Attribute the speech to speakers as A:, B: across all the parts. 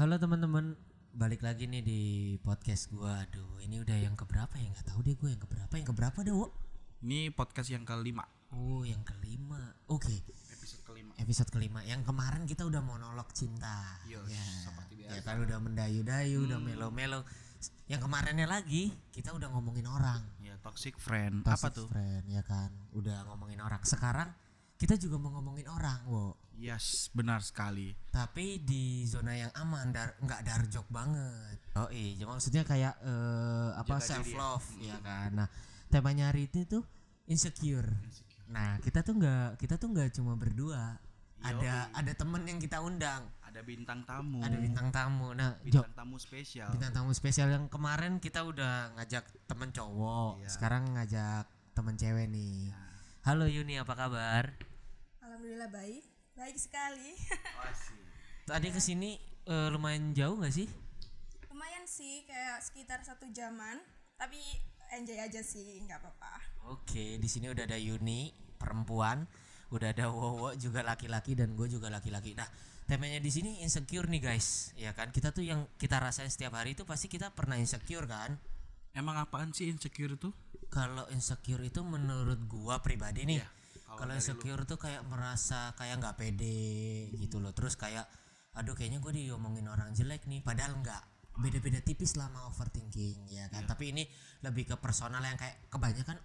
A: Halo teman-teman, balik lagi nih di podcast gua. Aduh, ini udah yang keberapa ya? Nggak tahu deh gue yang keberapa. Yang keberapa deh, Wo?
B: Ini podcast yang kelima.
A: Oh, yang kelima. Oke,
B: Episode kelima.
A: episode kelima. Yang kemarin kita udah monolog cinta.
B: Yos,
A: ya.
B: seperti biasa.
A: Ya kan udah mendayu-dayu, udah melo-melo. Yang kemarinnya lagi kita udah ngomongin orang.
B: Ya, toxic friend. Apa
A: Toxic
B: tuh?
A: Friend, ya kan. Udah ngomongin orang. Sekarang kita juga mau ngomongin orang, Wo.
B: Yes, benar sekali.
A: tapi di zona yang aman dar nggak darjok banget. Oh iya maksudnya kayak eh, apa
B: Jaga
A: self
B: ya.
A: love ya kan? Nah temanya hari itu tuh insecure, nah kita tuh nggak kita tuh nggak cuma berdua. Ada ada temen yang kita undang.
B: Ada bintang tamu.
A: ada bintang tamu. Nah
B: bintang tamu spesial.
A: bintang tamu spesial yang kemarin kita udah ngajak temen cowok.
B: Iya.
A: sekarang ngajak temen cewek nih. Halo Yuni apa kabar?
C: Alhamdulillah baik, baik sekali.
B: Sih.
A: tadi ke sini eh, lumayan jauh nggak sih
C: Lumayan sih, kayak sekitar satu jaman, tapi enjoy aja sih, nggak apa-apa.
A: Oke, di sini udah ada Yuni, perempuan, udah ada Wowo juga laki-laki dan gue juga laki-laki. Nah, temanya di sini insecure nih guys, ya kan? Kita tuh yang kita rasain setiap hari itu pasti kita pernah insecure kan?
B: Emang apaan sih insecure itu?
A: Kalau insecure itu menurut gua pribadi nih,
B: Iya, kalau
A: insecure tuh kayak merasa kayak nggak pede gitu loh. Terus kayak, aduh kayaknya gue diomongin orang jelek nih, padahal nggak. Beda-beda tipis lah sama overthinking ya kan. Tapi ini lebih ke personal yang kayak kebanyakan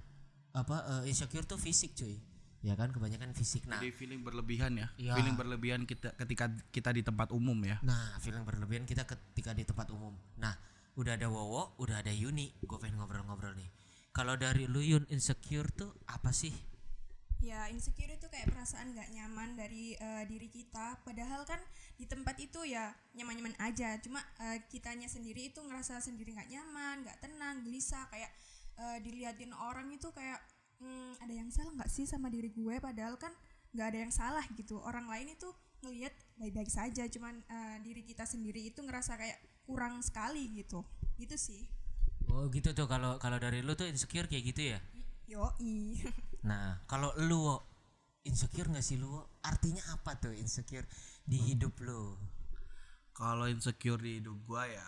A: apa eh, insecure tuh fisik cuy. Ya kan kebanyakan fisik. Nah,
B: Jadi feeling berlebihan ya.
A: Iya.
B: Feeling berlebihan kita ketika kita di tempat umum ya.
A: Nah, feeling berlebihan kita ketika di tempat umum. Nah, udah ada Wowo, udah ada Yuni. Gue pengen ngobrol-ngobrol nih. Kalau dari lu Yun insecure tuh apa sih?
C: Ya insecure itu kayak perasaan nggak nyaman dari eh, diri kita. Padahal kan di tempat itu ya nyaman-nyaman aja. Cuma eh, kitanya sendiri itu ngerasa sendiri nggak nyaman, nggak tenang, gelisah. Kayak eh, diliatin orang itu kayak "Hmm, ada yang salah nggak sih sama diri gue? Padahal kan nggak ada yang salah gitu. Orang lain itu ngelihat baik-baik saja. Cuman eh, diri kita sendiri itu ngerasa kayak kurang sekali gitu. Gitu sih.
A: Oh gitu tuh kalau kalau dari lu tuh insecure kayak gitu ya.
C: Yoi.
A: Nah kalau lu insecure nggak sih lu? Artinya apa tuh insecure di hidup lu?
B: Kalau insecure di hidup gua ya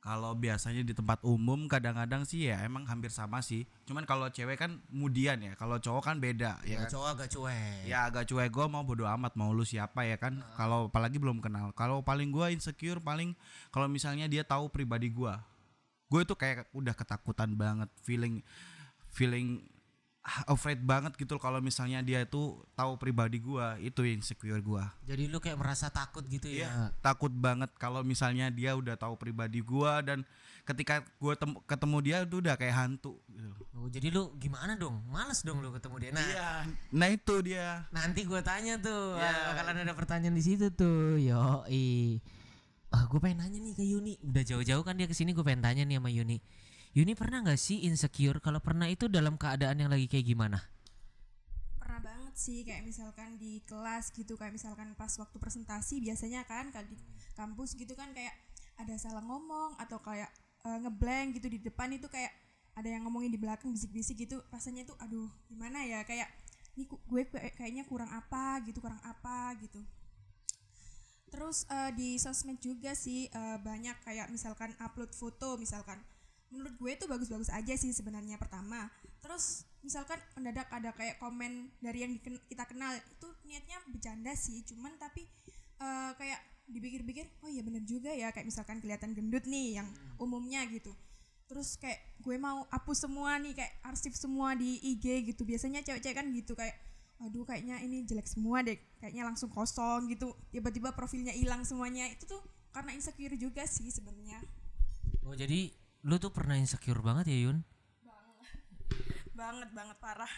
B: kalau biasanya di tempat umum kadang-kadang sih ya emang hampir sama sih. Cuman kalau cewek kan kemudian ya, kalau cowok kan beda ya
A: Ya,
B: kan.
A: cowok agak cuek.
B: Ya agak cuek gue mau bodo amat mau lu siapa ya kan. Kalau apalagi belum kenal. Kalau paling gua insecure paling kalau misalnya dia tahu pribadi gua. Gue tuh kayak udah ketakutan banget, feeling feeling afraid banget gitu kalau misalnya dia itu tahu pribadi gua, itu insecure gua.
A: Jadi lu kayak merasa takut gitu ya?
B: Iya, takut banget kalau misalnya dia udah tahu pribadi gua dan ketika gua tem- ketemu dia tuh udah kayak hantu gitu.
A: Oh, jadi lu gimana dong? Males dong lu ketemu dia. Nah,
B: Iya, nah itu dia.
A: nanti gue tanya tuh.
B: Ya.
A: Bakalan ada pertanyaan di situ tuh. Yo, Ah, gue pengen nanya nih ke Yuni. Udah jauh-jauh kan dia ke sini gue pengen tanya nih sama Yuni. Yuni pernah nggak sih insecure? Kalau pernah itu dalam keadaan yang lagi kayak gimana?
C: pernah banget sih kayak misalkan di kelas gitu kayak misalkan pas waktu presentasi biasanya kan kalau di kampus gitu kan kayak ada salah ngomong atau kayak eh, ngeblank gitu di depan itu kayak ada yang ngomongin di belakang bisik-bisik gitu rasanya itu aduh gimana ya kayak ini gue kayak- kayaknya kurang apa gitu kurang apa gitu Terus eh, di sosmed juga sih eh, banyak kayak misalkan upload foto misalkan. Menurut gue itu bagus-bagus aja sih sebenarnya pertama. Terus misalkan mendadak ada kayak komen dari yang diken- kita kenal itu niatnya bercanda sih, cuman tapi eh, kayak dipikir-pikir oh iya bener juga ya kayak misalkan kelihatan gendut nih yang umumnya gitu. Terus kayak gue mau hapus semua nih kayak arsip semua di IG gitu. Biasanya cewek-cewek kan gitu kayak aduh kayaknya ini jelek semua deh kayaknya langsung kosong gitu tiba-tiba profilnya hilang semuanya itu tuh karena insecure juga sih sebenarnya
A: Oh, jadi lu tuh pernah insecure banget ya Yun?
C: banget banget parah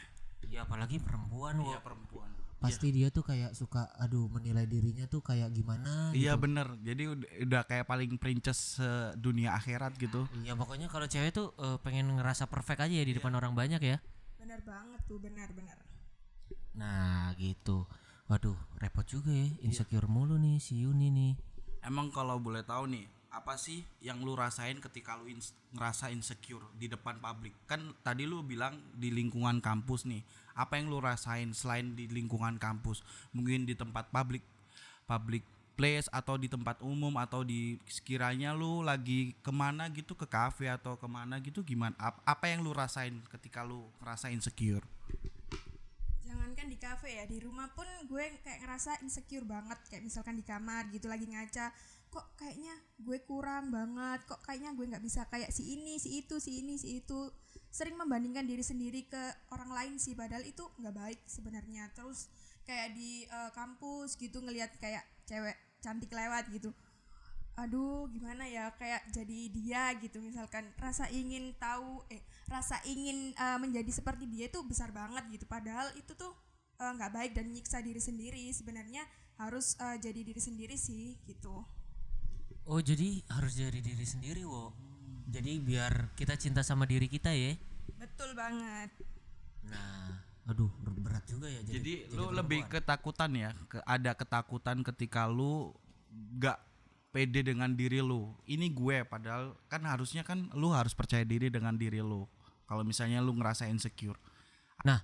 A: Ya apalagi perempuan.
B: Iya perempuan.
A: Pasti dia tuh kayak suka aduh menilai dirinya tuh kayak gimana
B: Iya bener, jadi udah, udah kayak paling princess dunia akhirat gitu.
A: Iya pokoknya kalau cewek tuh eh, pengen ngerasa perfect aja ya di depan orang banyak ya.
C: benar banget tuh benar-benar
A: Nah gitu. Waduh repot juga ya insecure mulu nih si Yuni nih.
B: Emang kalau boleh tahu nih, apa sih yang lu rasain ketika lu ins- ngerasa insecure di depan publik? Kan tadi lu bilang di lingkungan kampus nih. Apa yang lu rasain selain di lingkungan kampus? Mungkin di tempat publik public place atau di tempat umum atau di sekiranya lu lagi ke mana gitu ke cafe atau ke mana gitu gimana Ap- apa yang lu rasain ketika lu ngerasa insecure
C: jangankan di cafe ya di rumah pun gue kayak ngerasa insecure banget kayak misalkan di kamar gitu lagi ngaca kok kayaknya gue kurang banget kok kayaknya gue nggak bisa kayak si ini si itu si ini si itu. Sering membandingkan diri sendiri ke orang lain sih padahal itu nggak baik sebenarnya. Terus kayak di eh, kampus gitu ngelihat kayak cewek cantik lewat gitu. Aduh gimana ya kayak jadi dia gitu. Misalkan rasa ingin tahu eh rasa ingin eh, menjadi seperti dia itu besar banget gitu. Padahal itu tuh eh, nggak baik dan nyiksa diri sendiri. Sebenarnya harus eh, jadi diri sendiri sih gitu
A: Oh jadi harus jadi diri sendiri wo. Jadi biar kita cinta sama diri kita ya.
C: betul banget
A: Nah, aduh ber- berat juga ya. Jadi,
B: jadi,
A: jadi
B: lu lebih
A: perempuan.
B: ketakutan ya ke, ada ketakutan ketika lu gak pede dengan diri lu ini gue padahal kan harusnya kan lu harus percaya diri dengan diri lu kalau misalnya lu ngerasa insecure
A: Nah,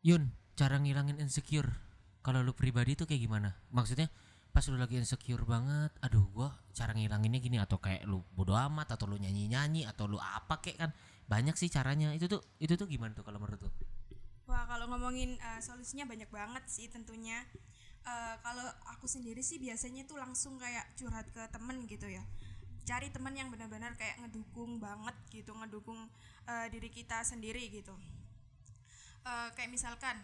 A: Yun, cara ngilangin insecure kalau lu pribadi tuh kayak gimana? Maksudnya pas lu lagi insecure banget, aduh gua cara ngilanginnya gini atau kayak lu bodo amat atau lu nyanyi-nyanyi atau lu apa kayak kan banyak sih caranya. Itu tuh itu tuh gimana tuh kalau menurut lu?
C: Wah kalau ngomongin uh, solusinya banyak banget sih tentunya. Uh, kalau aku sendiri sih biasanya tuh langsung kayak curhat ke temen gitu ya. Cari teman yang benar-benar kayak ngedukung banget gitu, ngedukung uh, diri kita sendiri gitu. Uh, kayak misalkan,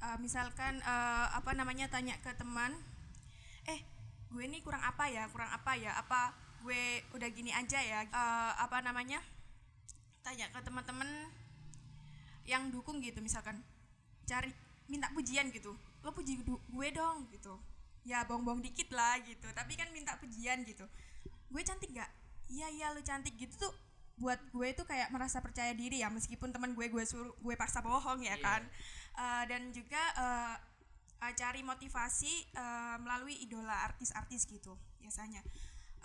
C: uh, misalkan uh, apa namanya tanya ke teman, eh gue ini kurang apa ya, kurang apa ya, apa gue udah gini aja ya, Uh, apa namanya? Tanya ke teman-teman yang dukung gitu misalkan cari minta pujian gitu lo puji gue dong gitu. Ya bong-bong dikit lah gitu tapi kan minta pujian gitu. Gue cantik gak iya iya lo cantik gitu tuh buat gue itu kayak merasa percaya diri ya meskipun teman gue gue suruh gue paksa bohong ya kan. Eh, dan juga eh, eh, cari motivasi eh, melalui idola artis-artis gitu biasanya.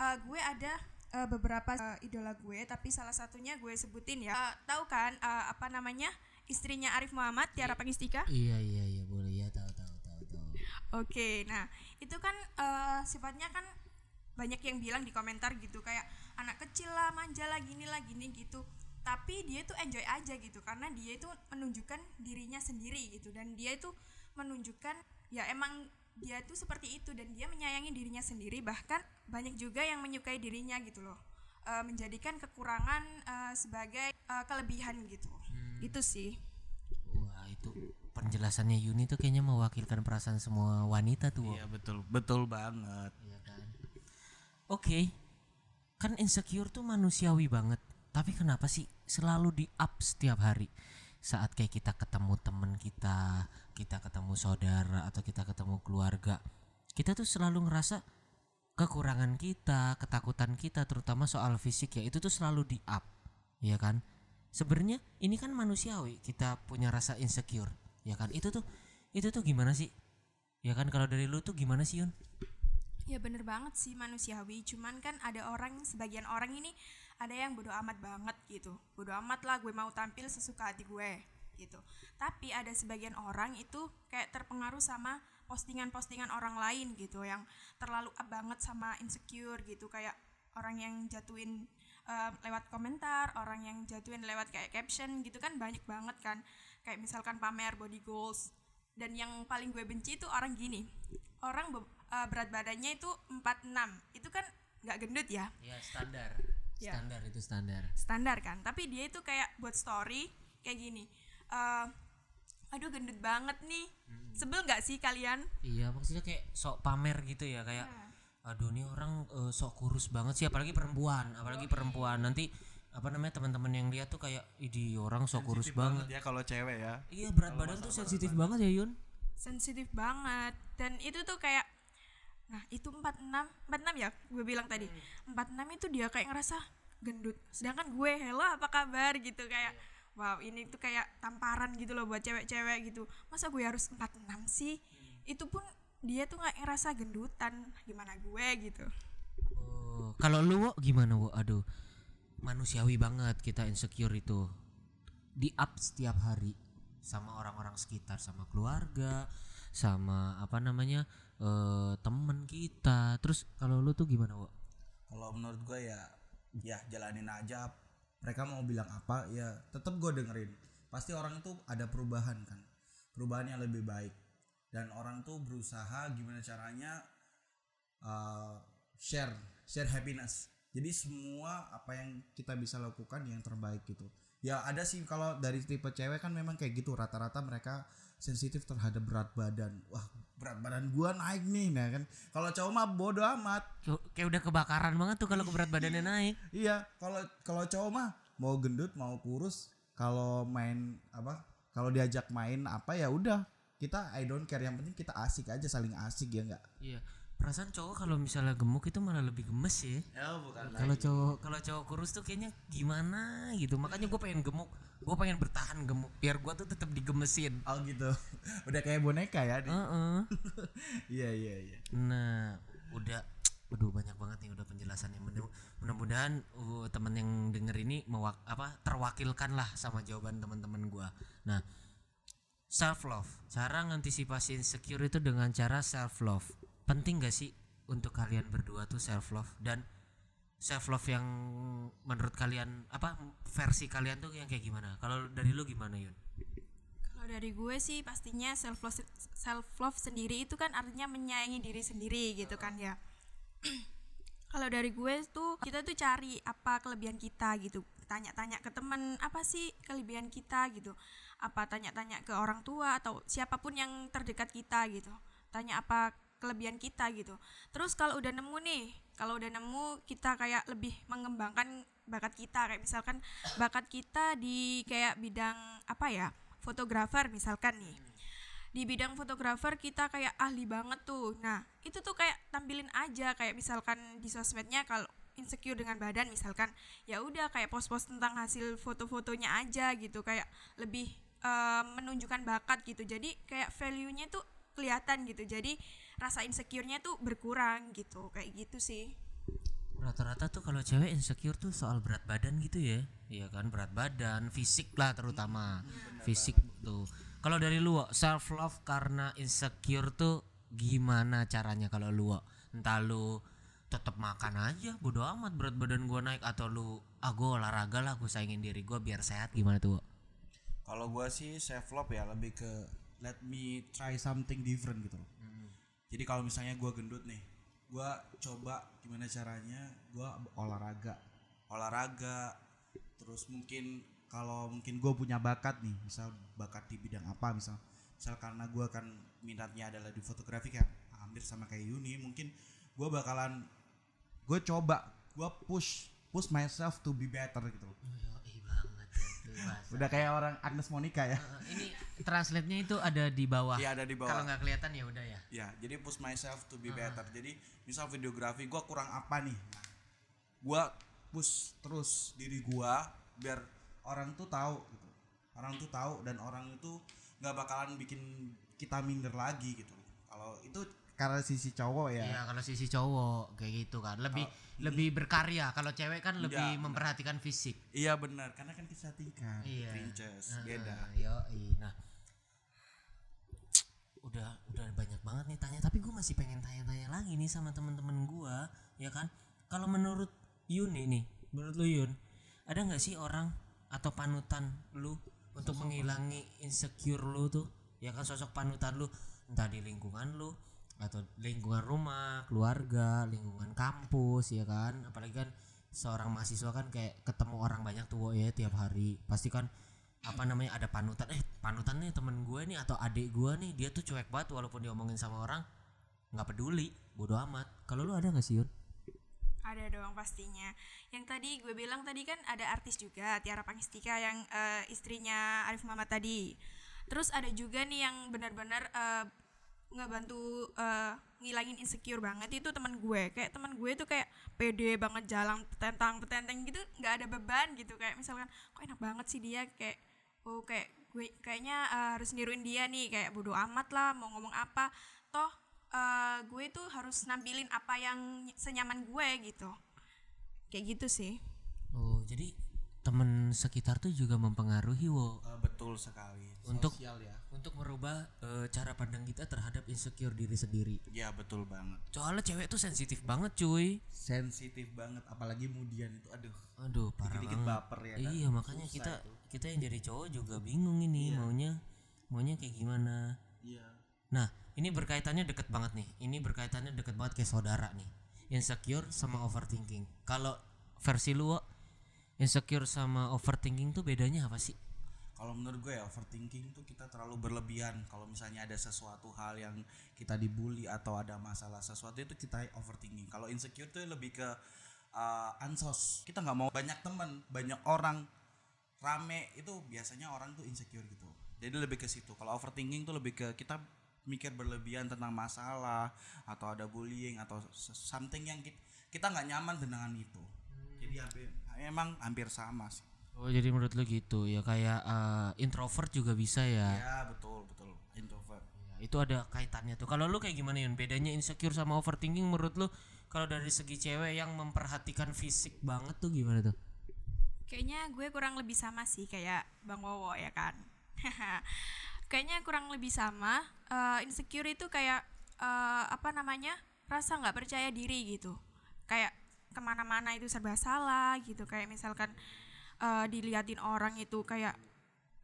C: Eh, gue ada eh, beberapa eh, idola gue tapi salah satunya gue sebutin ya. Eh, tahu kan eh, apa namanya istrinya Arif Muhammad Tiara Pangistika?
A: Iya iya iya boleh. Ya tahu tahu tahu tahu.
C: Oke, nah itu kan eh, sifatnya kan banyak yang bilang di komentar gitu kayak anak kecil lah, manja lah, gini lah, gini gitu. Tapi dia tuh enjoy aja gitu karena dia itu menunjukkan dirinya sendiri gitu dan dia itu menunjukkan ya emang dia tuh seperti itu dan dia menyayangi dirinya sendiri bahkan banyak juga yang menyukai dirinya gitu loh. Eh, menjadikan kekurangan eh, sebagai eh, kelebihan gitu. Itu sih.
A: Wah itu penjelasannya Yuni tuh kayaknya mewakilkan perasaan semua wanita tuh.
B: Iya betul betul banget
A: Iya kan. Oke. Kan insecure tuh manusiawi banget. Tapi kenapa sih selalu di up setiap hari? Saat kayak kita ketemu temen kita, kita ketemu saudara atau kita ketemu keluarga, kita tuh selalu ngerasa kekurangan kita, ketakutan kita terutama soal fisik ya itu tuh selalu di up. Ya kan? Sebenarnya ini kan manusiawi, kita punya rasa insecure, ya kan? Itu tuh itu tuh gimana sih? Ya kan kalau dari lu tuh gimana sih Yun?
C: Ya bener banget sih manusiawi, cuman kan ada orang, sebagian orang ini ada yang bodo amat banget gitu. Bodo amat lah gue mau tampil sesuka hati gue gitu. Tapi ada sebagian orang itu kayak terpengaruh sama postingan-postingan orang lain gitu yang terlalu up banget sama insecure gitu kayak orang yang jatuhin eh, lewat komentar, orang yang jatuhin lewat kayak caption gitu kan banyak banget kan. Kayak misalkan pamer body goals. Dan yang paling gue benci itu orang gini. Orang eh, berat badannya itu 46. Itu kan nggak gendut ya,
A: Ya standar.
C: Ya.
A: Standar itu standar.
C: standar kan. Tapi dia itu kayak buat story kayak gini. eh, aduh gendut banget nih. Sebel nggak sih kalian?
A: Iya maksudnya kayak sok pamer gitu ya kayak aduh nih orang eh, sok kurus banget sih apalagi perempuan apalagi perempuan nanti apa namanya teman-teman yang lihat tuh kayak idi orang sok kurus banget.
B: ya kalau cewek ya
A: Iya berat badan tuh sensitif banget ya Yun.
C: sensitif banget dan itu tuh kayak nah itu 46 46 ya gue bilang tadi. 46 itu dia kayak ngerasa gendut. Sedangkan gue hello apa kabar? gitu kayak wow ini tuh kayak tamparan gitu loh buat cewek-cewek gitu. Masa gue harus 46 sih? Itu pun dia tuh nggak ngerasa gendutan gimana gue? gitu.
A: Oh, kalau lu Wo, gimana Wo? Aduh manusiawi banget kita insecure itu. Di up setiap hari sama orang-orang sekitar sama keluarga sama apa namanya eh, temen kita. Terus kalau lu tuh gimana Wak?
B: kalau menurut gue ya ya jalanin aja. Mereka mau bilang apa ya tetap gue dengerin. Pasti orang itu ada perubahan kan perubahan yang lebih baik. Dan orang tuh berusaha gimana caranya uh, share share happiness. Jadi semua apa yang kita bisa lakukan yang terbaik gitu. Ya ada sih kalau dari tipe cewek kan memang kayak gitu. Rata-rata mereka sensitif terhadap berat badan. Wah berat badan gua naik nih nah kan. Kalau cowok mah bodo amat.
A: Kayak- kayak udah kebakaran banget tuh kalau berat badannya naik.
B: Iya, kalau kalau cowok mah mau gendut mau kurus, kalau main apa? Kalau diajak main apa ya udah. Kita I don't care. Yang penting kita asik aja saling asik ya enggak?
A: iya. Perasaan cowok kalau misalnya gemuk itu malah lebih gemes ya
B: Ya bukan.
A: kalau cowok kalau cowok kurus tuh kayaknya gimana gitu. Makanya gue pengen gemuk gue pengen bertahan gemuk biar gue tuh tetap digemesin
B: Oh gitu. udah kayak boneka ya. Iya iya iya.
A: Nah, udah Waduh banyak banget nih udah penjelasannya. Mudah- Mudah-mudahan uh, temen yang denger ini mewak apa terwakilkan lah sama jawaban teman-teman gua. Nah, self love. Cara ngantisipasi insecure itu dengan cara self love. Penting gak sih untuk kalian berdua tuh self love dan self love yang menurut kalian apa versi kalian tuh yang kayak gimana? Kalau dari lu gimana Yun?
C: Kalau dari gue sih pastinya self love self love sendiri itu kan artinya menyayangi diri sendiri gitu kan ya. Kalau dari gue tuh kita tuh cari apa kelebihan kita gitu. Tanya-tanya ke temen apa sih kelebihan kita gitu. Apa tanya-tanya ke orang tua atau siapa pun yang terdekat kita gitu. Tanya apa kelebihan kita gitu. Terus kalau udah nemu nih, kalau udah nemu kita kayak lebih mengembangkan bakat kita kayak misalkan bakat kita di kayak bidang apa ya? fotografer misalkan nih di bidang fotografer kita kayak ahli banget tuh nah itu tuh kayak tampilin aja kayak misalkan di sosmednya kalau insecure dengan badan misalkan ya udah kayak post-post tentang hasil foto-fotonya aja gitu kayak lebih eh, menunjukkan bakat gitu jadi kayak value-nya tuh kelihatan gitu jadi rasa insecure-nya tuh berkurang gitu kayak gitu sih
A: Rata-rata tuh kalau cewek insecure tuh soal berat badan gitu ya. Iya kan berat badan, fisik lah terutama. Fisik tuh. Kalau dari lu self love karena insecure tuh gimana caranya kalau lu entah lu tetap makan aja bodo amat berat badan gua naik atau lu ah gua olahraga lah gua saingin diri gua biar sehat gimana tuh?
B: Kalau gua sih self love ya lebih ke let me try something different gitu loh. Jadi kalau misalnya gua gendut nih, gua coba gimana caranya gua olahraga. Olahraga terus mungkin kalau mungkin gue punya bakat nih, misal bakat di bidang apa misal misal karena gua kan minatnya adalah di fotografi kan hampir sama kayak Yuni mungkin gua bakalan gue coba gue push push myself to be better gitu loh.
A: Yoi banget ya.
B: Udah kayak orang Agnes Monica ya.
A: Ini translate-nya itu ada di bawah.
B: Iya ada di bawah.
A: Kalau nggak kelihatan ya udah ya.
B: Ya, jadi push myself to be better. Jadi misal videografi gua kurang apa nih? Nah, gua push terus diri gua biar orang tuh tahu gitu. Orang tuh tahu dan orang itu nggak bakalan bikin kita minder lagi gitu. Kalau itu karena sisi cowok ya.
A: Iya kalau sisi cowok kayak gitu kan lebih lebih berkarya kalau cewek kan lebih
B: Iya, benar.
A: memperhatikan fisik
B: Iya benar, karena kan kita tingkat.
A: Iya.
B: Princess, beda.
A: yo nah udah banyak banget nih tanya. Tapi gue masih pengen tanya-tanya lagi nih sama temen-temen gue ya kan? Kalau menurut Yuni nih menurut lu Yun ada nggak sih orang atau panutan lu untuk menghilangi insecure lu tuh? Ya kan sosok panutan lu entah di lingkungan lu atau lingkungan rumah keluarga lingkungan kampus ya kan? Apalagi kan seorang mahasiswa kan kayak ketemu orang banyak tuh ya tiap hari. Pasti kan apa namanya ada panutan. Eh panutan nih temen gue nih atau adik gue nih dia tuh cuek banget walaupun diomongin sama orang nggak peduli bodoh amat kalau lu ada nggak sih Yun?
C: Ada dong pastinya. Yang tadi gue bilang tadi kan ada artis juga Tiara Pangestika yang eh, istrinya Arif Muhammad tadi. Terus ada juga nih yang benar-benar eh, ngebantu eh, ngilangin insecure banget itu teman gue. Kayak teman gue tuh kayak pede banget jalan petentang petenteng gitu, nggak ada beban gitu. Kayak misalkan kok enak banget sih dia kayak oh kayak gue kayaknya eh, harus niruin dia nih kayak bodo amat lah mau ngomong apa. Toh eh, gue tuh harus nampilin apa yang senyaman gue gitu kayak gitu sih
A: oh jadi temen sekitar tuh juga mempengaruhi wo
B: Eh, betul sekali.
A: Untuk-
B: Sosial ya.
A: untuk merubah eh, cara pandang kita terhadap insecure diri sendiri.
B: Ya betul banget.
A: Soalnya cewek tuh sensitif banget cuy.
B: Sensitif banget apalagi kemudian itu aduh.
A: Aduh parah
B: Dikit-dikit
A: banget.
B: baper ya kan.
A: Iya makanya
B: Susah
A: kita
B: itu.
A: Kita yang jadi cowok juga bingung ini maunya maunya kayak gimana.
B: Iya.
A: Nah ini berkaitannya deket banget nih. Ini berkaitannya deket banget kayak saudara nih. Insecure sama overthinking. Kalau versi lu insecure sama overthinking tuh bedanya apa sih?
B: Kalau menurut gue ya overthinking tuh kita terlalu berlebihan. Kalau misalnya ada sesuatu hal yang kita dibully atau ada masalah sesuatu itu kita overthinking. Kalau insecure tuh lebih ke uh, ansos. Kita nggak mau banyak teman, banyak orang rame itu biasanya orang tuh insecure gitu. Jadi lebih ke situ. Kalau overthinking tuh lebih ke kita mikir berlebihan tentang masalah atau ada bullying atau something yang kit- kita nggak nyaman dengan itu. Jadi hampir emang hampir sama sih.
A: Oh jadi menurut lu gitu ya kayak eh, introvert juga bisa ya.
B: Ya betul betul introvert.
A: Ya, itu ada kaitannya tuh. Kalau lu kayak gimana Yun? Bedanya insecure sama overthinking menurut lu kalau dari segi cewek yang memperhatikan fisik banget tuh gimana tuh?
C: Kayaknya gue kurang lebih sama sih kayak Bang Wowo ya kan. Kayaknya kurang lebih sama. Eh, insecure itu kayak eh, apa namanya rasa nggak percaya diri gitu. Kayak ke mana-mana itu serba salah gitu. Kayak misalkan eh, diliatin orang itu kayak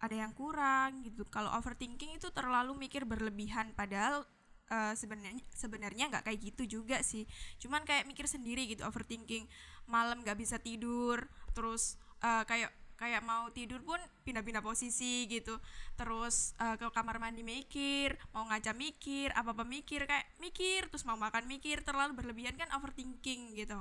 C: ada yang kurang gitu. Kalau overthinking itu terlalu mikir berlebihan padahal eh, sebenarnya sebenarnya nggak kayak gitu juga sih. Cuman kayak mikir sendiri gitu overthinking. Malam nggak bisa tidur, terus eh, kayak kayak mau tidur pun pindah-pindah posisi gitu. Terus eh, ke kamar mandi mikir, mau ngaca mikir, apa-apa mikir kayak mikir, terus mau makan mikir, terlalu berlebihan kan overthinking gitu.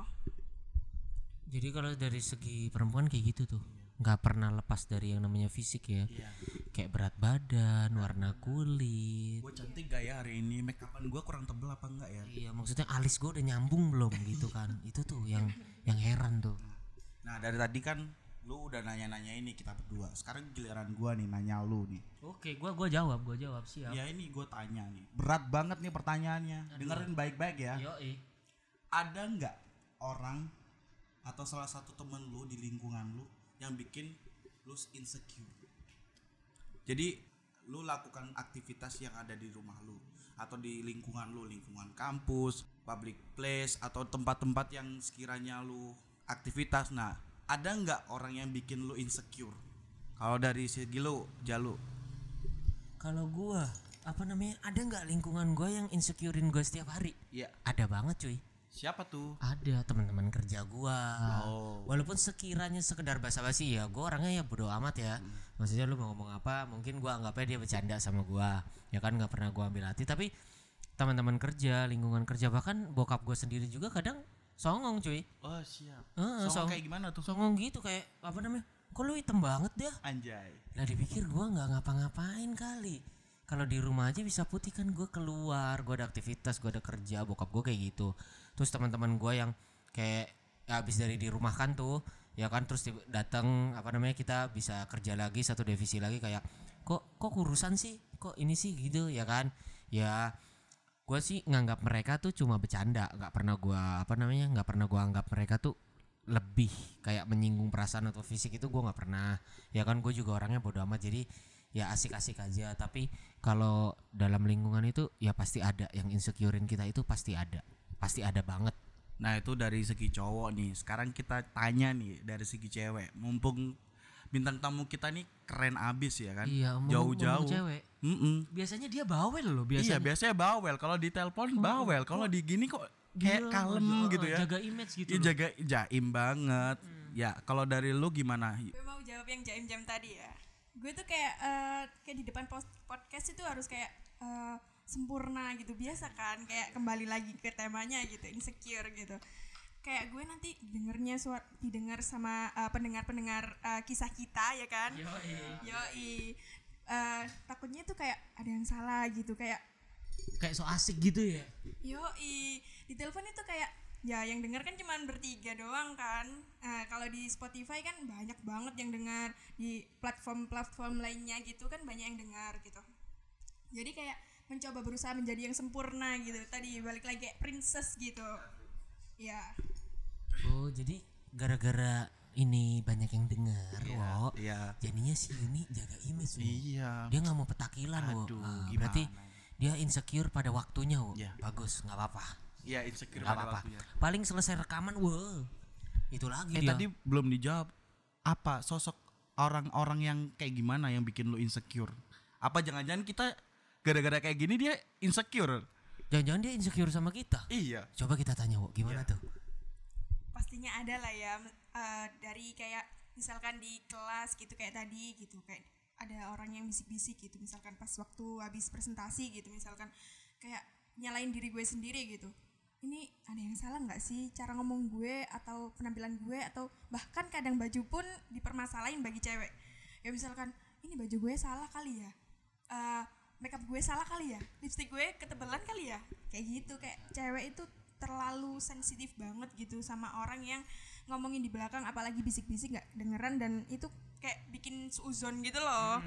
A: Jadi kalau dari segi perempuan kayak gitu tuh nggak pernah lepas dari yang namanya fisik ya.
B: Iya.
A: Kayak berat badan, warna kulit.
B: Gue cantik gak ya hari ini? Make upan gue kurang tebel apa enggak ya?
A: Iya maksudnya alis gue udah nyambung belum gitu kan? Itu tuh yang yang heran tuh.
B: Nah dari tadi kan lu udah nanya-nanya ini kita berdua. Sekarang giliran gue nih nanya lu nih.
A: Oke, gua gua jawab, gua jawab siap.
B: Ya ini gue tanya nih. Berat banget nih pertanyaannya. Dengerin baik-baik ya.
A: Yoi.
B: Ada nggak orang atau salah satu temen lu di lingkungan lu yang bikin lu insecure? Jadi lu lakukan aktivitas yang ada di rumah lu atau di lingkungan lu, lingkungan kampus, public place atau tempat-tempat yang sekiranya lu aktivitas. Nah, ada nggak orang yang bikin lu insecure? Kalau dari segi lu, Jalu.
A: Kalau gua apa namanya? Ada nggak lingkungan gua yang insecurein gua setiap hari?
B: Iya.
A: Ada banget cuy.
B: Siapa tuh?
A: Ada teman-teman kerja gua.
B: Oh.
A: Walaupun sekiranya sekedar basa-basi ya, gua orangnya ya bodo amat ya. Maksudnya lu mau ngomong apa, mungkin gua anggapnya dia bercanda sama gua. Ya kan nggak pernah gua ambil hati, tapi teman-teman kerja, lingkungan kerja bahkan bokap gua sendiri juga kadang songong cuy.
B: Oh, siap.
A: Heeh,
B: Songong
A: song-
B: kayak gimana tuh?
A: Songong gitu kayak apa namanya? Kok lu hitam banget dah?
B: Anjay.
A: Lah dipikir gua nggak ngapa-ngapain kali. Kalau di rumah aja bisa putih kan gue keluar, gue ada aktivitas, gue ada kerja, bokap gue kayak gitu. Terus teman-teman gue yang kayak ya, habis dari di rumah kan tuh, ya kan terus datang apa namanya kita bisa kerja lagi satu divisi lagi kayak kok kok kurusan sih, kok ini sih gitu ya kan? Ya gue sih nganggap mereka tuh cuma bercanda, nggak pernah gua apa namanya nggak pernah gua anggap mereka tuh lebih kayak menyinggung perasaan atau fisik itu gua nggak pernah. Ya kan gue juga orangnya bodo amat jadi ya asik-asik aja. Tapi kalau dalam lingkungan itu ya pasti ada. Yang insecurein kita itu pasti ada. Pasti ada banget.
B: Nah itu dari segi cowok nih. Sekarang kita tanya nih dari segi cewek. Mumpung bintang tamu kita nih keren abis ya kan.
A: iya
B: Jauh-jauh.
A: cewek
B: Mm-mm.
A: biasanya dia bawel loh
B: Iya
A: biasanya
B: biasanya bawel. Kalau di telepon bawel. Kalau di gini kok kayak
A: Gila,
B: kalem
A: jaga-
B: gitu ya.
A: jaga image gitu
B: Iya
A: loh.
B: jaga jaim banget. Ya kalau dari lu gimana?
C: gue mau jawab yang jaim-jam tadi ya gue tuh kayak eh, kayak di depan podcast itu harus kayak eh, sempurna gitu biasa kan kayak kembali lagi ke temanya gitu insecure gitu kayak gue nanti dengernya suara didengar sama eh, pendengar-pendengar eh, kisah kita ya kan yoi Eh, takutnya tuh kayak ada yang salah gitu kayak
A: kayak so asik gitu ya
C: Yoi, di telepon itu kayak ya yang dengar kan cuma bertiga doang kan. Nah, kalau di Spotify kan banyak banget yang dengar, di platform-platform lainnya gitu kan banyak yang dengar gitu. Jadi kayak mencoba berusaha menjadi yang sempurna gitu. Tadi balik lagi kayak princess gitu. Ya.
A: Oh jadi gara-gara ini banyak yang dengar, wo.
B: Iya.
A: Jadinya si Yuni jaga image.
B: Iya.
A: Dia nggak mau petakilan, wo.
B: Aduh,
A: Ah,
B: gimana?
A: berarti dia insecure pada waktunya, wo.
B: Iya.
A: Bagus, nggak apa-apa.
B: Iya, insecure
A: Nggak
B: pada
A: apa-apa.
B: waktunya.
A: Paling selesai rekaman, wo. Itu lagi
B: Eh
A: dia.
B: tadi belum dijawab apa sosok orang-orang yang kayak gimana yang bikin lu insecure? Apa jangan-jangan kita gara-gara kayak gini dia insecure?
A: Jangan-jangan dia insecure sama kita.
B: Iya.
A: Coba kita tanya, wo, gimana
B: Iya.
A: tuh?
C: Pastinya ada lah ya eh, dari kayak misalkan di kelas gitu kayak tadi gitu kayak ada orang yang bisik-bisik gitu misalkan pas waktu habis presentasi gitu misalkan kayak nyalain diri gue sendiri gitu. Ini ada yang salah nggak sih cara ngomong gue atau penampilan gue atau bahkan kadang baju pun dipermasalahin bagi cewek? Ya misalkan ini baju gue salah kali ya? Eh, makeup gue salah kali ya? Lipstick gue ketebalan kali ya? Kayak gitu kayak cewek itu terlalu sensitif banget gitu sama orang yang ngomongin di belakang apalagi bisik-bisik nggak dengeran dan itu kayak bikin suzon gitu loh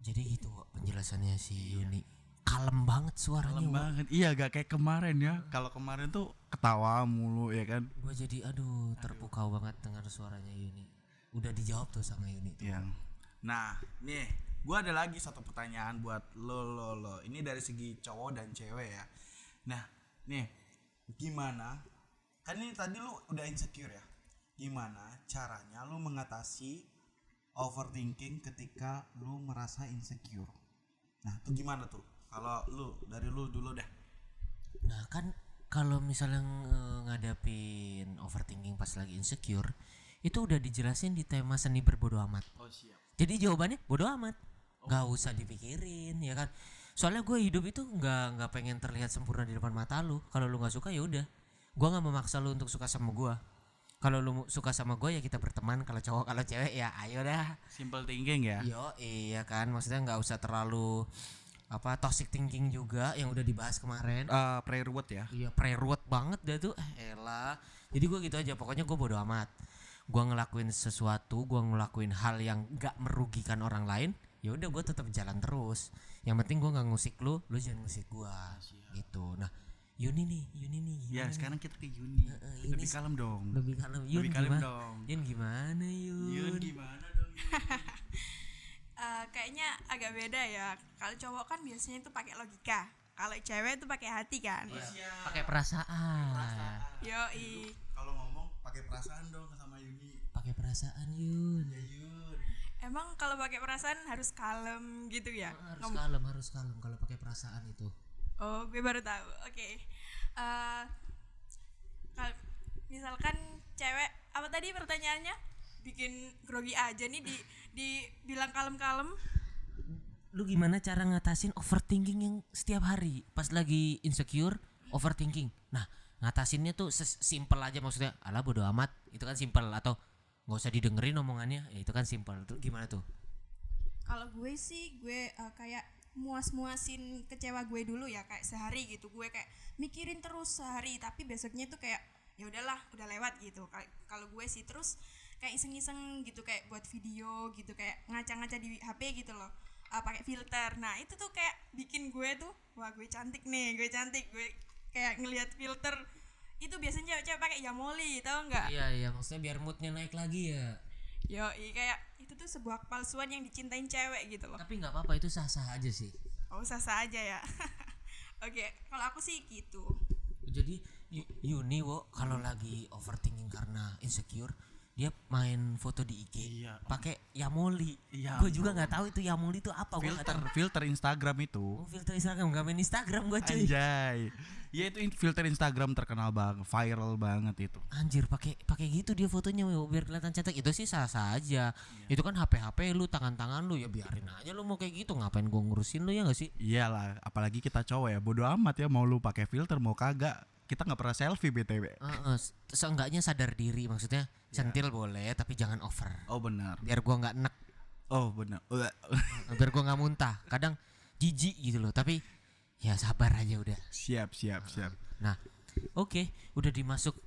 A: Jadi gitu wo, penjelasannya si Yuni. Kalem banget suaranya.
B: Kalem banget. Iya, gak kayak kemarin ya. Kalau kemarin tuh ketawa mulu ya kan.
A: Gue jadi aduh terpukau banget dengar suaranya Yuni. Udah dijawab tuh sama Yuni tuh.
B: Yang Nah, nih, gua ada lagi satu pertanyaan buat lo lo lo. Ini dari segi cowok dan cewek ya. Nah, nih, gimana? Kan ini tadi lu udah insecure ya. Gimana caranya lu mengatasi overthinking ketika lu merasa insecure? Nah, tuh gimana tuh? Kalau lu dari lu dulu dah.
A: Nah kan kalau misalnya ngadapin overthinking pas lagi insecure itu udah dijelasin di tema seni berbodo amat.
B: Oh, siap.
A: Jadi jawabannya bodo amat, nggak usah dipikirin ya kan. Soalnya gue hidup itu nggak nggak pengen terlihat sempurna di depan mata lu. Kalau lu nggak suka ya udah, gue nggak memaksa lu untuk suka sama gue. Kalau lu suka sama gue ya kita berteman. Kalau cowok kalau cewek ya ayo dah.
B: Simple thinking ya.
A: Yo iya kan, maksudnya nggak usah terlalu apa toxic thinking juga yang udah dibahas kemarin.
B: Eh, prayer word ya.
A: Iya prerut banget dah tuh eh, elah Jadi gue gitu aja pokoknya gue bodo amat Gue ngelakuin sesuatu Gue ngelakuin hal yang gak merugikan orang lain ya udah gue tetap jalan terus Yang penting gue gak ngusik lu Lu jangan ngusik gue Gitu Nah Yuni nih Yuni nih
B: Ya,
A: gimana nih?
B: sekarang kita ke Yuni.
A: Heeh, Yuni
B: Lebih kalem dong.
A: Lebih kalem Yun
B: Lebih kalem
A: gimana
B: dong.
A: Yun gimana Yun,
B: Yun gimana dong? Yun?
C: Eh, kayaknya agak beda ya kalau cowok kan biasanya itu pakai logika kalau cewek itu pakai hati kan
A: Pakai perasaan
C: yoi
B: Kalau ngomong pakai perasaan dong sama Yuni.
A: Pakai perasaan Yun
B: Ya Yun.
C: Emang kalau pakai perasaan harus kalem gitu ya
A: Harus
C: Ngom-
A: kalem harus kalem kalau pakai perasaan itu
C: Oh, gue baru tahu. Oke. Eh, kal- misalkan cewek apa tadi pertanyaannya? Bikin grogi aja nih di dibilang kalem-kalem.
A: lu gimana cara ngatasin overthinking yang setiap hari pas lagi insecure overthinking nah ngatasinnya tuh simple aja maksudnya ala bodo amat itu kan simple atau nggak usah didengerin omongannya ya itu kan simple tuh gimana tuh
C: Kalau gue sih gue eh, kayak muas-muasin kecewa gue dulu ya kayak sehari gitu. Gue kayak mikirin terus sehari tapi besoknya tuh kayak ya udahlah, udah lewat gitu. Kalau gue sih terus kayak iseng-iseng gitu kayak buat video gitu kayak ngaca-ngaca di HP gitu loh. Eh, pakai filter. Nah, itu tuh kayak bikin gue tuh wah gue cantik nih, gue cantik. Gue kayak ngelihat filter itu biasanya cewek-cewek pakai Yamoli, tau nggak?
A: iya iya maksudnya biar moodnya naik lagi ya
C: Yo, kayak itu tuh sebuah kepalsuan yang dicintain cewek gitu loh.
A: tapi nggak apa-apa itu sah sah aja sih
C: Oh sah-sah aja ya. Oke, kalau aku sih gitu.
A: jadi Yu- Yuni wo kalau lagi overthinking karena insecure dia main foto di IG
B: Iya.
A: pakai Yamoli
B: Iya,
A: gue juga nggak tahu itu Yamoli itu apa gue
B: Filter
A: tahu
B: filter Instagram itu.
A: Oh, filter Instagram gak main Instagram gue cuy
B: Anjay. Ya itu filter Instagram terkenal banget, viral banget itu.
A: Anjir pakai pakai gitu dia fotonya biar kelihatan cantik itu sih sah sah aja.
B: Iya.
A: Itu kan HP HP lu tangan tangan lu ya biarin aja lu mau kayak gitu ngapain gua ngurusin lu ya gak sih?
B: Iyalah, apalagi kita cowok ya, bodo amat ya mau lu pakai filter mau kagak. Kita nggak pernah selfie BTW.
A: Heeh, se- seenggaknya sadar diri maksudnya
B: Iya.
A: centil boleh tapi jangan over.
B: Oh benar.
A: Biar gua nggak enek,
B: Oh benar.
A: Biar gua nggak muntah. Kadang jijik gitu loh tapi ya sabar aja udah.
B: siap, siap, siap.
A: Nah, oke, udah dimasuk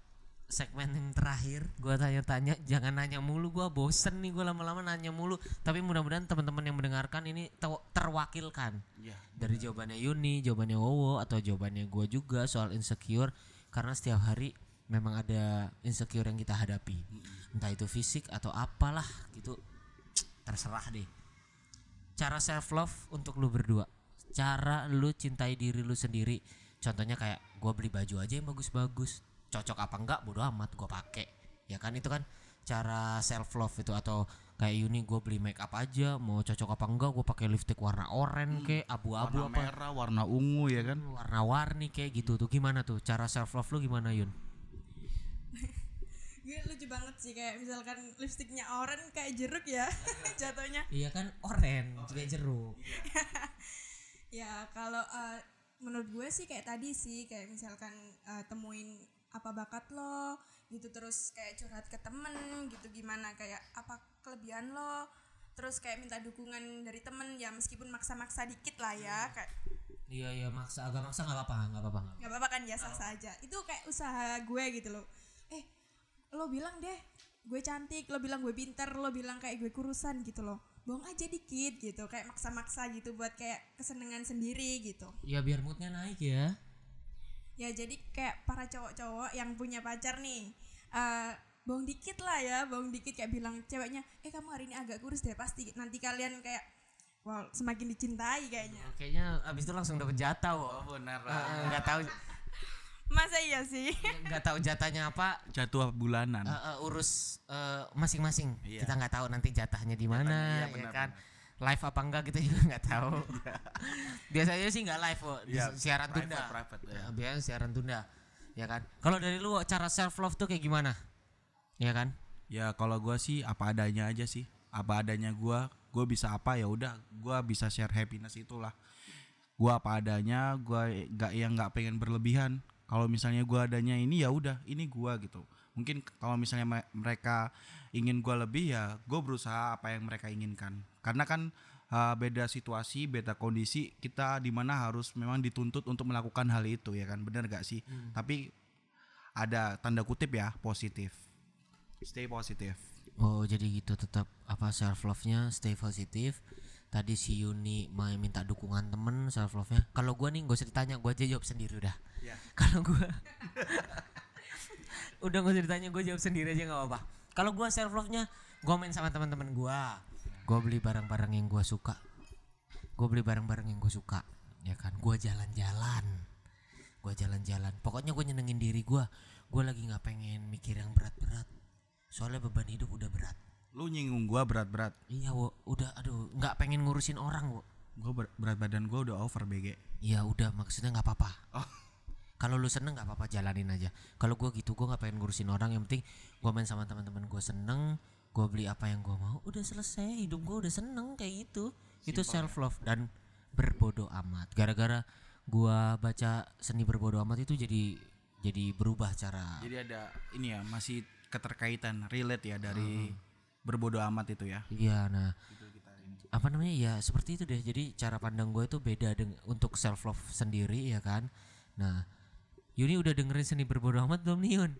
A: segmen yang terakhir. Gua tanya-tanya, jangan nanya mulu. Gua bosen nih, gua lama-lama nanya mulu. Tapi mudah-mudahan teman-teman yang mendengarkan ini te- terwakilkan
B: Iya.
A: dari jawabannya Yuni, jawabannya Wowo, atau jawabannya gua juga soal insecure. Karena setiap hari memang ada insecure yang kita hadapi entah itu fisik atau apalah gitu terserah deh cara self love untuk lu berdua cara lu cintai diri lu sendiri contohnya kayak gua beli baju aja yang bagus-bagus cocok apa enggak bodo amat gua pakai ya kan itu kan cara self love itu atau kayak Yuni gue beli make up aja mau cocok apa enggak gue pakai lipstick warna oranye kayak abu-abu
B: warna
A: apa.
B: merah warna ungu ya kan?
A: Warna-warni kayak gitu tuh gimana tuh? Cara self love lu gimana Yun?
C: Gue lucu banget sih kayak misalkan lipstiknya orange kayak jeruk ya jatuhnya.
A: Iya kan oranye kayak jeruk.
C: Ya kalau eh, menurut gue sih kayak tadi sih kayak misalkan eh, temuin apa bakat lo gitu. Terus kayak curhat ke temen gitu gimana. Kayak apa kelebihan lo? Terus kayak minta dukungan dari temen ya meskipun maksa-maksa dikit lah ya kayak
A: iya iya maksa agak maksa nggak apa-apa nggak apa-apa nggak
C: apa-apa. Kan ya sah sah aja. Itu kayak usaha gue gitu loh. Eh lo bilang deh gue cantik lo bilang gue pinter lo bilang kayak gue kurusan gitu loh. Bohong aja dikit gitu kayak maksa-maksa gitu buat kayak kesenangan sendiri gitu.
A: Ya biar moodnya naik ya
C: ya jadi kayak para cowok-cowok yang punya pacar nih eh bohong dikit lah ya bohong dikit kayak bilang ceweknya eh kamu hari ini agak kurus deh pasti nanti kalian kayak wow semakin dicintai kayaknya.
A: Kayaknya abis itu langsung dapet jatah wo
B: benar
A: Eh, nggak tahu
C: masa iya sih?
A: nggak tahu jatahnya apa.
B: Jatuh bulanan.
A: Eh, eh, urus eh, masing-masing.
B: Iya.
A: kita nggak tahu nanti jatahnya di mana
B: iya,
A: ya
B: benar,
A: kan live apa enggak kita juga nggak tahu biasanya sih nggak live kok di
B: Iya,
A: siaran
B: private,
A: tunda
B: private, ya.
A: Eh, biasanya siaran tunda ya kan kalau dari lu cara self love tuh kayak gimana ya kan
B: Ya kalau gua sih apa adanya aja sih. Apa adanya gua, gua bisa apa ya udah, gua bisa share happiness itulah. Gua apa adanya, gua nggak yang nggak pengen berlebihan. Kalau misalnya gua adanya ini ya udah, ini gua gitu. Mungkin kalau misalnya me- mereka ingin gua lebih ya, gua berusaha apa yang mereka inginkan. Karena kan uh, beda situasi, beda kondisi, kita di mana harus memang dituntut untuk melakukan hal itu ya kan, bener gak sih? Tapi ada tanda kutip ya positif. Stay positif.
A: oh jadi gitu tetap apa self love nya stay positif tadi si Yuni mau minta dukungan temen self love nya kalau gua nih gak usah ditanya gua aja jawab sendiri udah
B: Ya.
A: kalau gua udah gak usah ditanya gue jawab sendiri aja nggak apa-apa kalau gua self love nya gue main sama teman-teman gua. Gue beli barang-barang yang gua suka. Gue beli barang-barang yang gue suka ya kan? Gua jalan-jalan. Gua jalan-jalan. Pokoknya gue nyenengin diri gua. Gue lagi nggak pengen mikir yang berat-berat. Soalnya beban hidup udah berat.
B: Lu nyinggung gua berat-berat.
A: iya wo. Udah aduh nggak pengen ngurusin orang wo.
B: Gua ber- berat badan gua udah over BG.
A: ya udah. Maksudnya nggak apa-apa.
B: Oh.
A: kalau lu seneng nggak apa-apa jalanin aja. Kalau gue gitu gue nggak pengen ngurusin orang. Yang penting gue main sama teman-teman gue seneng gue beli apa yang gue mau udah selesai. Hidup gue udah seneng kayak gitu. Itu self love dan berbodoh amat. Gara-gara gue baca seni berbodoh amat itu jadi jadi berubah cara
B: Jadi ada ini ya masih keterkaitan relate ya dari berbodoh amat itu ya.
A: iya nah. Apa namanya? Ya seperti itu deh. Jadi cara pandang gue itu beda dengan untuk self love sendiri ya kan? Nah Yuni udah dengerin seni berbodoh amat belum nih Yun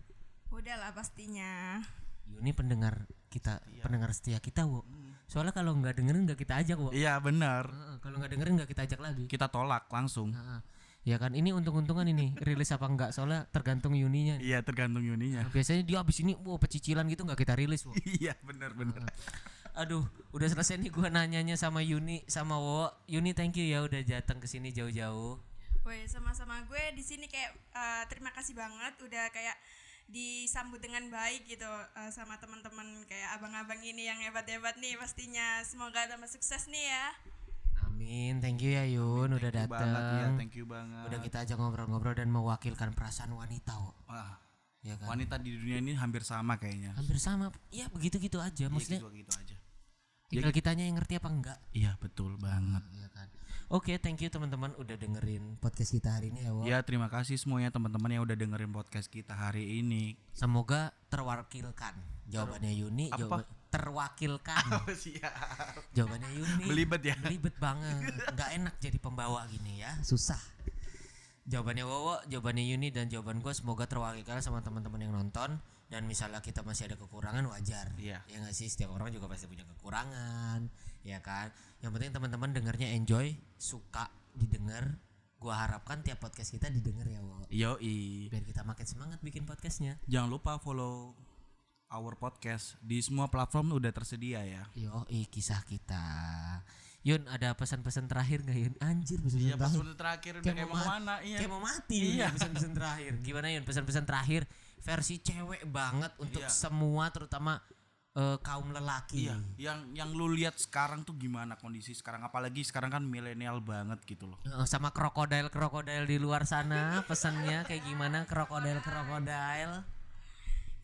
C: udah lah pastinya
A: Yuni pendengar kita pendengar setia kita wo soalnya kalau nggak dengerin nggak kita ajak wo
B: Iya benar.
A: Heeh, kalau nggak dengerin nggak kita ajak lagi
B: Kita tolak langsung.
A: Heeh. ya kan ini untung-untungan ini rilis apa enggak soalnya tergantung Yuninya.
B: Iya tergantung Yuninya.
A: biasanya dia abis ini wow pecicilan gitu nggak kita rilis wo
B: Iya benar benar.
A: aduh udah selesai nih gua nanyanya sama Yuni sama Wo Yuni thank you ya udah datang ke sini jauh-jauh
C: Woi sama-sama gue di sini kayak eh, terima kasih banget udah kayak disambut dengan baik gitu eh, sama teman-teman kayak abang-abang ini yang hebat-hebat nih pastinya semoga tambah sukses nih ya
A: amin thank you ya Yun udah
B: Thank you banget ya,
A: datang
B: thank you banget.
A: udah kita ajak ngobrol-ngobrol dan mewakilkan perasaan wanita Wo
B: Wah,
A: ya kan
B: wanita di dunia ini hampir sama kayaknya.
A: hampir sama ya begitu-gitu aja maksudnya
B: Iya, gitu, gitu aja.
A: tinggal kitanya yang ngerti apa enggak
B: Iya betul banget.
A: Iya kan. Oke, thank you teman-teman udah dengerin podcast kita hari ini ya, Wo.
B: Ya terima kasih semuanya teman-teman yang udah dengerin podcast kita hari ini.
A: Semoga terwakilkan. Jawabannya Yuni,
B: Apa?
A: jawab terwakilkan.
B: Siap.
A: Jawabannya Yuni.
B: Belibet ya.
A: Belibet banget. Nggak enak jadi pembawa gini ya. Susah. Jawabannya Wowo, jawabannya Yuni dan jawaban gue semoga terwakilkan sama teman-teman yang nonton dan misalnya kita masih ada kekurangan wajar.
B: Iya.
A: Ya nggak sih setiap orang juga pasti punya kekurangan, ya kan. Yang penting teman-teman dengarnya enjoy, suka didengar. gua harapkan tiap podcast kita didengar ya Wo.
B: Yoi.
A: biar kita makin semangat bikin podcastnya
B: Jangan lupa follow our podcast di semua platform udah tersedia ya.
A: yo kisah kita Yun ada pesan-pesan terakhir nggak Yun anjir pesan-pesan
B: Iya
A: terakhir
B: menit terakhir udah kayak mau mana iya.
A: kayak mau mati iya. pesan-pesan terakhir gimana Yun pesan-pesan terakhir versi cewek banget untuk
B: Iya.
A: semua terutama eh, kaum lelaki.
B: Iya, yang yang lu lihat sekarang tuh gimana kondisi sekarang? Apalagi sekarang kan milenial banget gitu loh.
A: Eh, sama krokodil krokodil di luar sana pesannya kayak gimana krokodil krokodil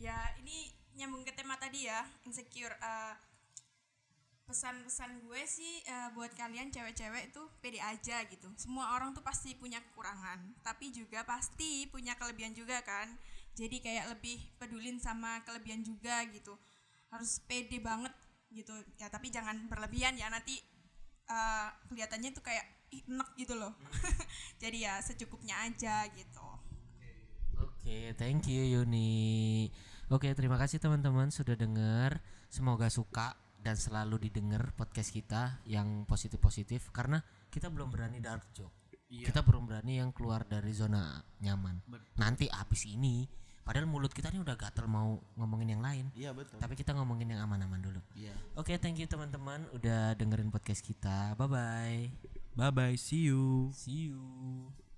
C: ya ini nyambung ke tema tadi ya insecure. Eh, pesan-pesan gue sih eh, buat kalian cewek-cewek itu pede aja gitu. Semua orang tuh pasti punya kekurangan tapi juga pasti punya kelebihan juga kan jadi kayak lebih pedulin sama kelebihan juga gitu harus pede banget gitu ya tapi jangan berlebihan ya nanti eh, kelihatannya tuh kayak ih, enak gitu loh jadi ya secukupnya aja gitu
A: Oke, thank you Yuni. Oke, terima kasih teman-teman sudah dengar. Semoga suka dan selalu didengar podcast kita yang positif-positif karena kita belum berani dark joke. Kita belum berani yang keluar dari zona nyaman. Nanti abis ini, padahal mulut kita ini udah gatel mau ngomongin yang lain.
B: Iya betul.
A: Tapi kita ngomongin yang aman-aman dulu.
B: Iya.
A: Oke, thank you teman-teman udah dengerin podcast kita. Bye bye.
B: Bye bye, see you.
A: See you.